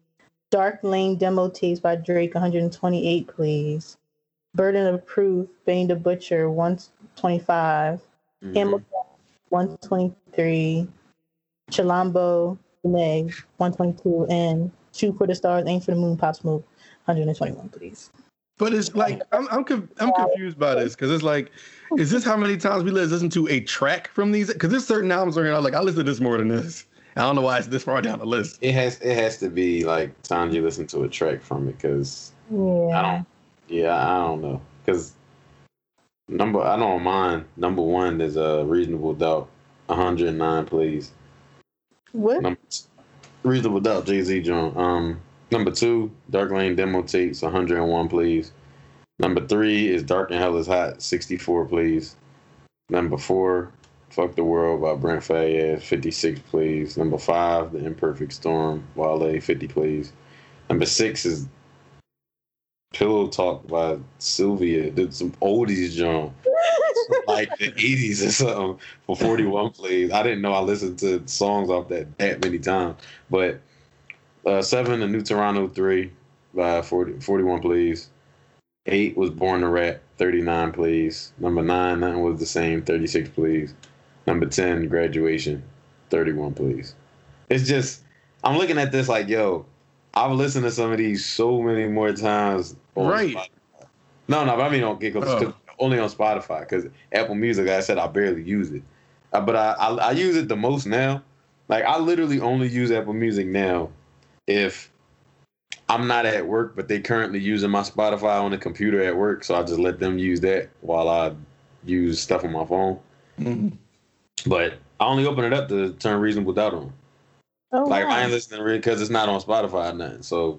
Dark Lane demo tapes by Drake, 128 plays. Burden of Proof, Bane the Butcher, 125. Mm-hmm. Hamilton, 123. Chilombo, Meg, 122. And Shoot for the Stars, Aim for the Moon, Pop Smoke, 121 please. But it's like I'm I'm, I'm confused by this because it's like, is this how many times we listen to a track from these? Because there's certain albums where I'm like, I listen to this more than this. I don't know why it's this far down the list. It has it has to be like times you listen to a track from it because yeah. I don't yeah I don't know because number I don't mind number one is a uh, reasonable doubt 109 please. What? Number, reasonable doubt Jay Z John. Um, number two Dark Lane demo tapes 101 please. Number three is Dark and Hell is Hot 64 please. Number four Fuck the World by Brent Faiyaz, 56 please. Number five, The Imperfect Storm, Wale, 50 please. Number six is Pillow Talk by Sylvia. Did some oldies John. *laughs* like the 80s or something for 41 please. I didn't know I listened to songs off that that many times. But uh, seven, The New Toronto 3 by 40, 41 please. Eight was Born to Rap, 39 please. Number nine, Nothing Was the Same, 36 please. Number 10, graduation. 31, please. It's just, I'm looking at this like, yo, I've listened to some of these so many more times. right. Spotify. No, no, but I mean on oh. only on Spotify because Apple Music, like I said, I barely use it. Uh, but I, I, I use it the most now. Like I literally only use Apple Music now if I'm not at work, but they currently using my Spotify on the computer at work, so I just let them use that while I use stuff on my phone. Mm-hmm. But I only open it up to turn reasonable doubt on. Oh, like wow. I ain't listening because it's not on Spotify or nothing. So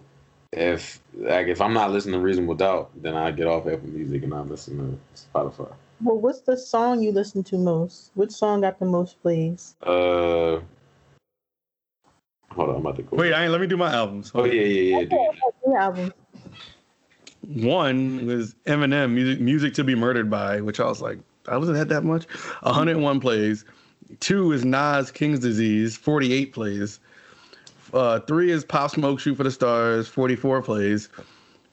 if like if I'm not listening to Reasonable Doubt, then I get off Apple Music and I listen to Spotify. Well, what's the song you listen to most? Which song got the most plays? Uh, hold on, I'm about to go. Wait, I ain't, let me do my albums. Oh yeah, yeah, yeah. Okay, do albums. One was Eminem, music, music to be murdered by, which I was like, I wasn't had that much. 101 plays. Two is Nas King's Disease, 48 plays. Uh, three is Pop Smoke Shoot for the Stars, 44 plays.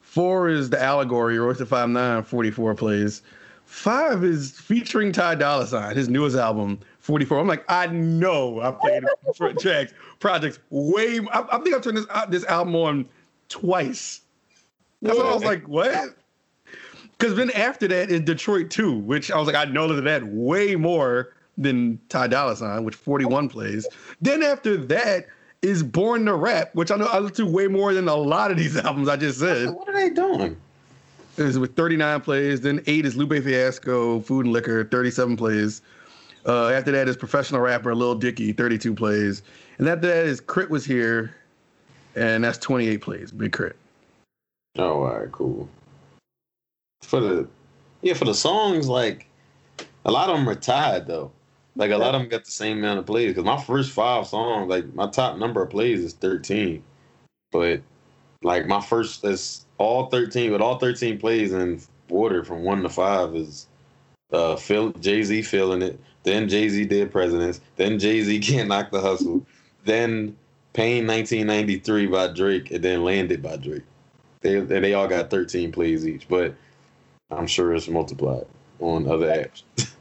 Four is The Allegory, Royce da Five Nine, 44 plays. Five is featuring Ty Dolla Sign, his newest album, 44. I'm like, I know I played tracks, projects way. I, I think I've turned this this album on twice. That's yeah. what I was like, what? Because then after that is Detroit 2, which I was like, I know that that way more than Ty Dolla Sign, which 41 plays. Then after that is Born to Rap, which I know I listen to way more than a lot of these *laughs* albums I just said. What are they doing? Is with 39 plays. Then eight is Lupe Fiasco, Food and Liquor, 37 plays. Uh, after that is professional rapper Lil Dicky, 32 plays. And after that is K.R.I.T. was here, and that's 28 plays. Big Crit. Oh, all right, cool for the yeah for the songs like a lot of them are tied though. Like a lot of them got the same amount of plays. Because my first five songs, like my top number of plays is thirteen, but like my first is all thirteen, but all thirteen plays in order from one to five is uh Phil Jay Z feeling it. Then Jay Z did presidents. Then Jay Z *laughs* can't knock the hustle. then Pain 1993 by Drake, and then Landed by Drake. They they all got 13 plays each, but I'm sure it's multiplied on other apps. *laughs*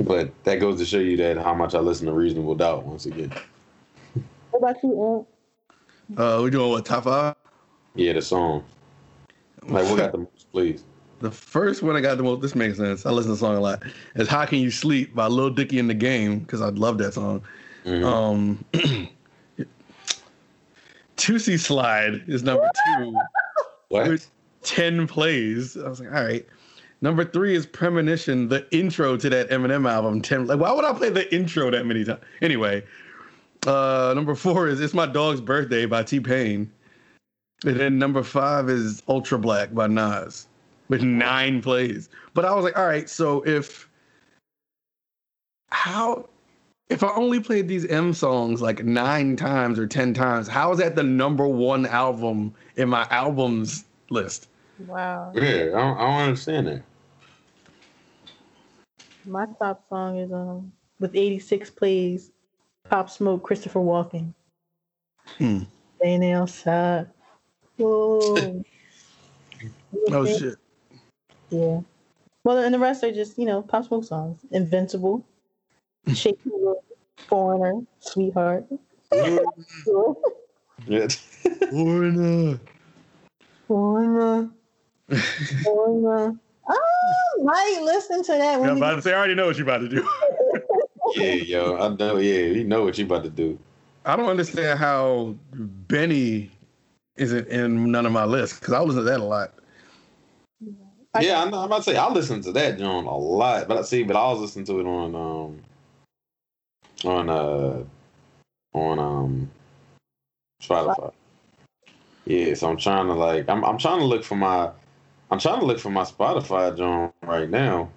but that goes to show you that how much I listen to Reasonable Doubt once again. What about you, Uh, we doing what top five? Yeah, the song. Like, what got the *laughs* most, please? The first one I got the most. This makes sense. I listen to the song a lot. Is "How Can You Sleep" by Lil Dicky in the Game because I love that song. Mm-hmm. Um, *clears throat* Toosie Slide is number two. What? 10 plays. I was like, all right. Number three is Premonition, the intro to that Eminem album. 10. Like, why would I play the intro that many times? Anyway, Uh, number four is "It's My Dog's Birthday" by T Pain, and then number five is "Ultra Black" by Nas, with nine plays. But I was like, all right, so if how if I only played these M songs like nine times or ten times, how is that the number one album in my albums list? Wow. Yeah, I don't, I don't understand that. My top song is um with 86 plays, Pop Smoke, Christopher Walking. Hmm. Staying outside. Whoa. *laughs* Oh shit. Yeah. Well, and the rest are just, you know, Pop Smoke songs. Invincible, *laughs* Shake It Up, Foreigner, Sweetheart. Yeah. *laughs* Foreigner. Foreigner. Foreigner. *laughs* Oh, might listen to that I'm about to say, I already know what you're about to do. yeah, yo, I know. Yeah, you know what you're about to do. I don't understand how Benny isn't in none of my lists because I listen to that a lot. I- yeah, I'm, I'm about to say I listen to that John a lot, but I see, but I was listening to it on um on uh on um Spotify. Yeah, so I'm trying to like I'm I'm trying to look for my I'm trying to look for my Spotify John right now.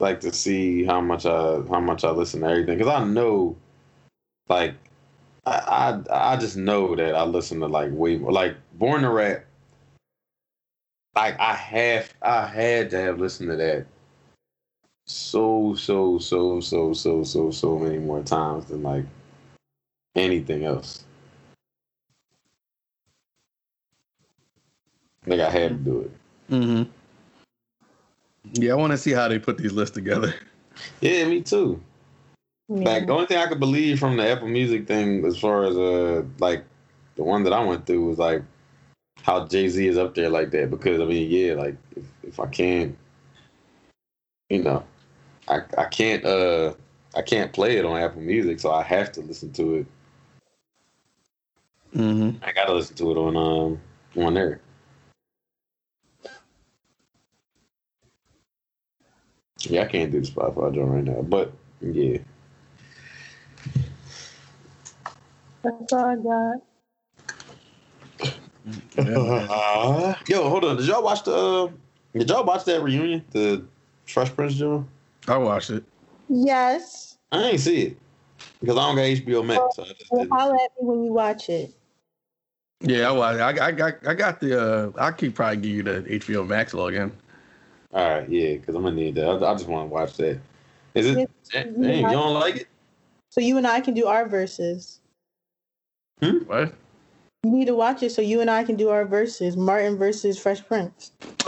Like to see how much I how much I listen to everything because I know like I, I I just know that I listen to like way more like Born to Rap like I have I had to have listened to that so so so so so so so many more times than like anything else. Like I had to do it. Mm-hmm. Yeah, I want to see how they put these lists together. *laughs* Yeah, me too. Like the only thing I could believe from the Apple Music thing, as far as uh like the one that I went through, was like how Jay Z is up there like that. Because I mean, yeah, like if, if I can't, you know, I I can't uh I can't play it on Apple Music, so I have to listen to it. Mm-hmm. I gotta listen to it on um on there. Yeah, I can't do the Spotify joint right now, but yeah. That's all I got. Yo, hold on. Did y'all watch the? Uh, did y'all watch that reunion, the Fresh Prince joint? I watched it. Yes. I ain't see it because I don't got HBO Max. So I just Well, didn't. holler at me when you watch it. Yeah, I watched. I, I got. I got the. Uh, I could probably give you the HBO Max login. All right, yeah, because I'm gonna need that. I, I just want to watch that. Is it? Yes, Dang, you don't like it? So you and I can do our verses. What? You need to watch it so you and I can do our verses. Martin versus Fresh Prince. *laughs*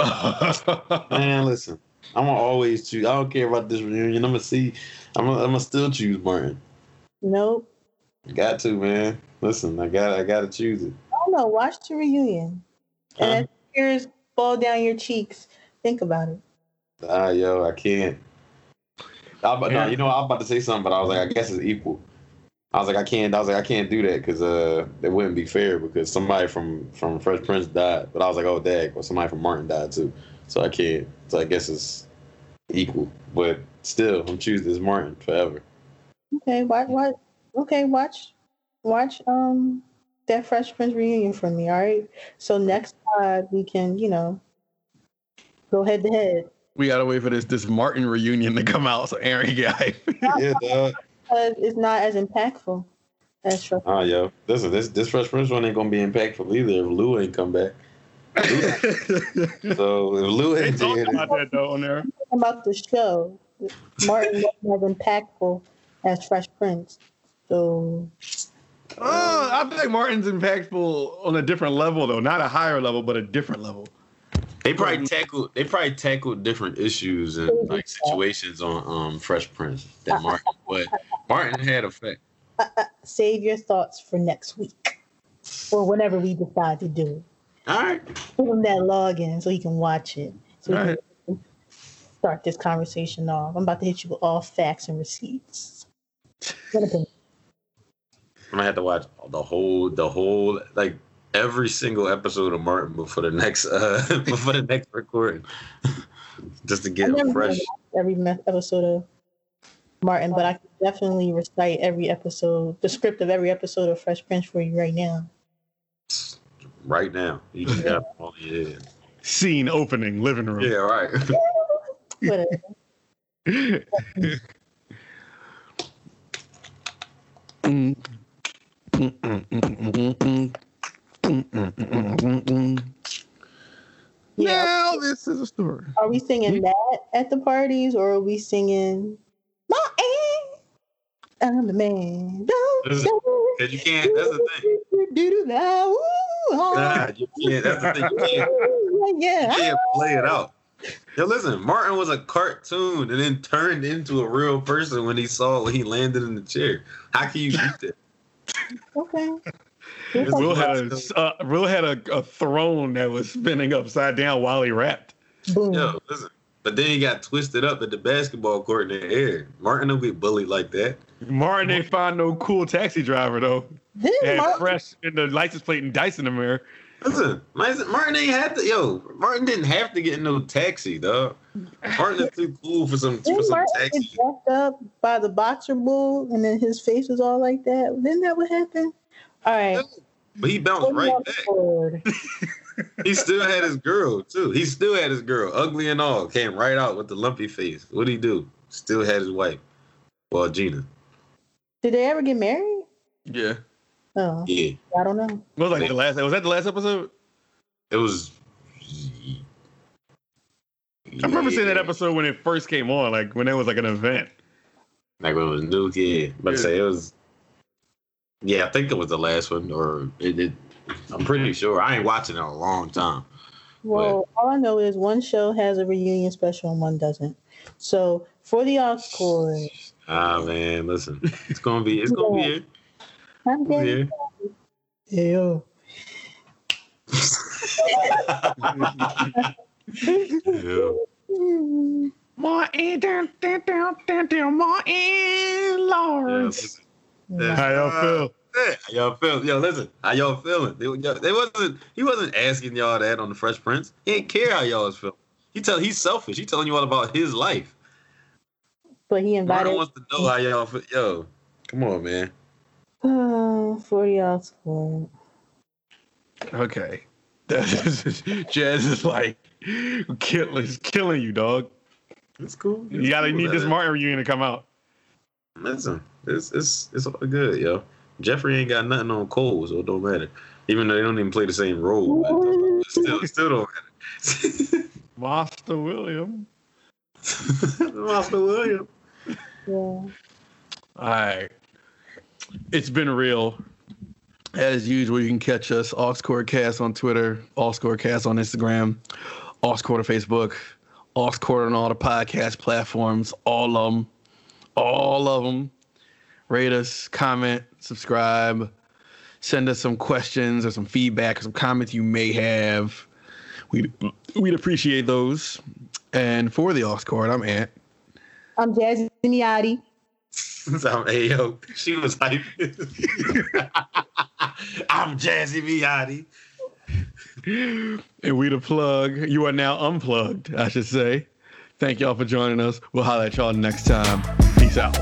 Man, listen. I'm gonna always choose. I don't care about this reunion. I'm gonna see. I'm gonna, I'm gonna still choose Martin. Nope. Got to, man. Listen, I got. I gotta choose it. I don't know. Watch the reunion. Huh? And as tears fall down your cheeks, think about it. Ah, yo, I can't. I, but, Yeah. no, you know, I'm about to say something, but I was like, I guess it's equal. I was like, I can't. I was like, I can't do that because uh, it wouldn't be fair because somebody from from Fresh Prince died, but I was like, oh, dag, well, somebody from Martin died too, so I can't. So I guess it's equal, but still, I'm choosing this Martin forever. Okay, watch, watch. Okay, watch, watch. Um, that Fresh Prince reunion for me. All right. So next pod we can, you know, go head to head. we gotta wait for this this Martin reunion to come out so Aaron can get hype. *laughs* yeah, dog. Because it's not as impactful as Fresh. Oh, yo, listen, this this Fresh Prince one ain't gonna be impactful either if Lou ain't come back. So if Lou they ain't talked dead, about that though on there. About the show, Martin wasn't as impactful as Fresh Prince. So Uh, I think Martin's impactful on a different level though, not a higher level, but a different level. They probably tackled they probably tackled different issues and like situations on um Fresh Prince than uh, uh, Martin, but Martin had effect. Uh, save your thoughts for next week or whenever we decide to do it. All right, Give him that login so he can watch it. So we All can right. start this conversation off. I'm about to hit you with all facts and receipts. I'm gonna have to watch the whole the whole like every single episode of Martin before the next uh *laughs* before the next recording, *laughs* just to get never fresh. every episode of Martin, but I can definitely recite every episode, the script of every episode of Fresh Prince for you right now. Right now, you just got all *laughs* your head. Scene opening, living room. Yeah, right. Whatever. Yeah. Now this is a story. Are we singing that at the parties or are we singing Martin? I'm the man. Don't This is- Cause you can't. That's the thing. Nah, you can't. That's the thing. You can't. yeah. You can't play it out. Yo, listen. Martin was a cartoon and then turned into a real person when he saw when he landed in the chair. How can you beat that? Okay. It's Will had a uh, Will had a, a throne that was spinning upside down while he rapped. Boom. Yo, listen. But then he got twisted up at the basketball court in the air. Martin don't get bullied like that. Martin ain't find no cool taxi driver though. Didn't Martin- fresh in the license plate and dice in the mirror. Listen, Martin Martin ain't had to. Yo, Martin didn't have to get in no taxi, dog. Martin is too cool for some for Didn't some Martin taxi. get jacked up by the boxer bull and then his face was all like that? Didn't that what happened? All right. But he bounced Put me right back. *laughs* He still had his girl too. He still had his girl, ugly and all. Came right out with the lumpy face. What'd he do? Still had his wife. Well, Gina. Did they ever get married? Yeah. Oh, Yeah, I don't know. It was like the last. Was that the last episode? it was. I remember seeing that episode when it first came on, like when it was like an event. Like when it was new, yeah. But Yeah. say it was. Yeah, I think it was the last one, or it. it I'm pretty sure. I ain't watching it in a long time. Well, all I know is one show has a reunion special and one doesn't. So for the Oscars. cord, Ah man, listen, it's gonna be. It's gonna be here. I'm It's getting here. Ew. *laughs* *laughs* Yeah. Mm. Martin, down, down, down, down, down, Martin Lawrence. Listen. How y'all feel? Yeah, how y'all feel? Yo, listen, how y'all feeling? They, yo, they wasn't. He wasn't asking y'all that on the Fresh Prince. He didn't care how y'all was feeling. He tell he's selfish. He telling you all about his life. But he Martin invited wants to know how y'all feel. Yo, come on, man. uh, for the aux cord. Okay. *laughs* That is, Jazz is like killing, is killing you, dog. It's cool. You gotta It's need this man. Martin reunion to come out. Listen, it's it's it's all good, yo. Jeffrey ain't got nothing on Cole, so it don't matter. Even though they don't even play the same role, but still still don't matter. *laughs* Master William. *laughs* Master William. Yeah. All right. It's been real. As usual, you can catch us, Cast on Twitter, Cast on Instagram, Oxcord on Facebook, Oxcord on all the podcast platforms, all of them. All of them. Rate us, comment, subscribe, send us some questions or some feedback or some comments you may have. We'd, we'd appreciate those. And for the Oxcord, I'm Ant. I'm Jazzy Miotti. *laughs* I'm Ayo. She was hype. *laughs* I'm Jazzy Miotti. And we the plug. You are now unplugged, I should say. Thank y'all for joining us. We'll holler at y'all next time. Peace out.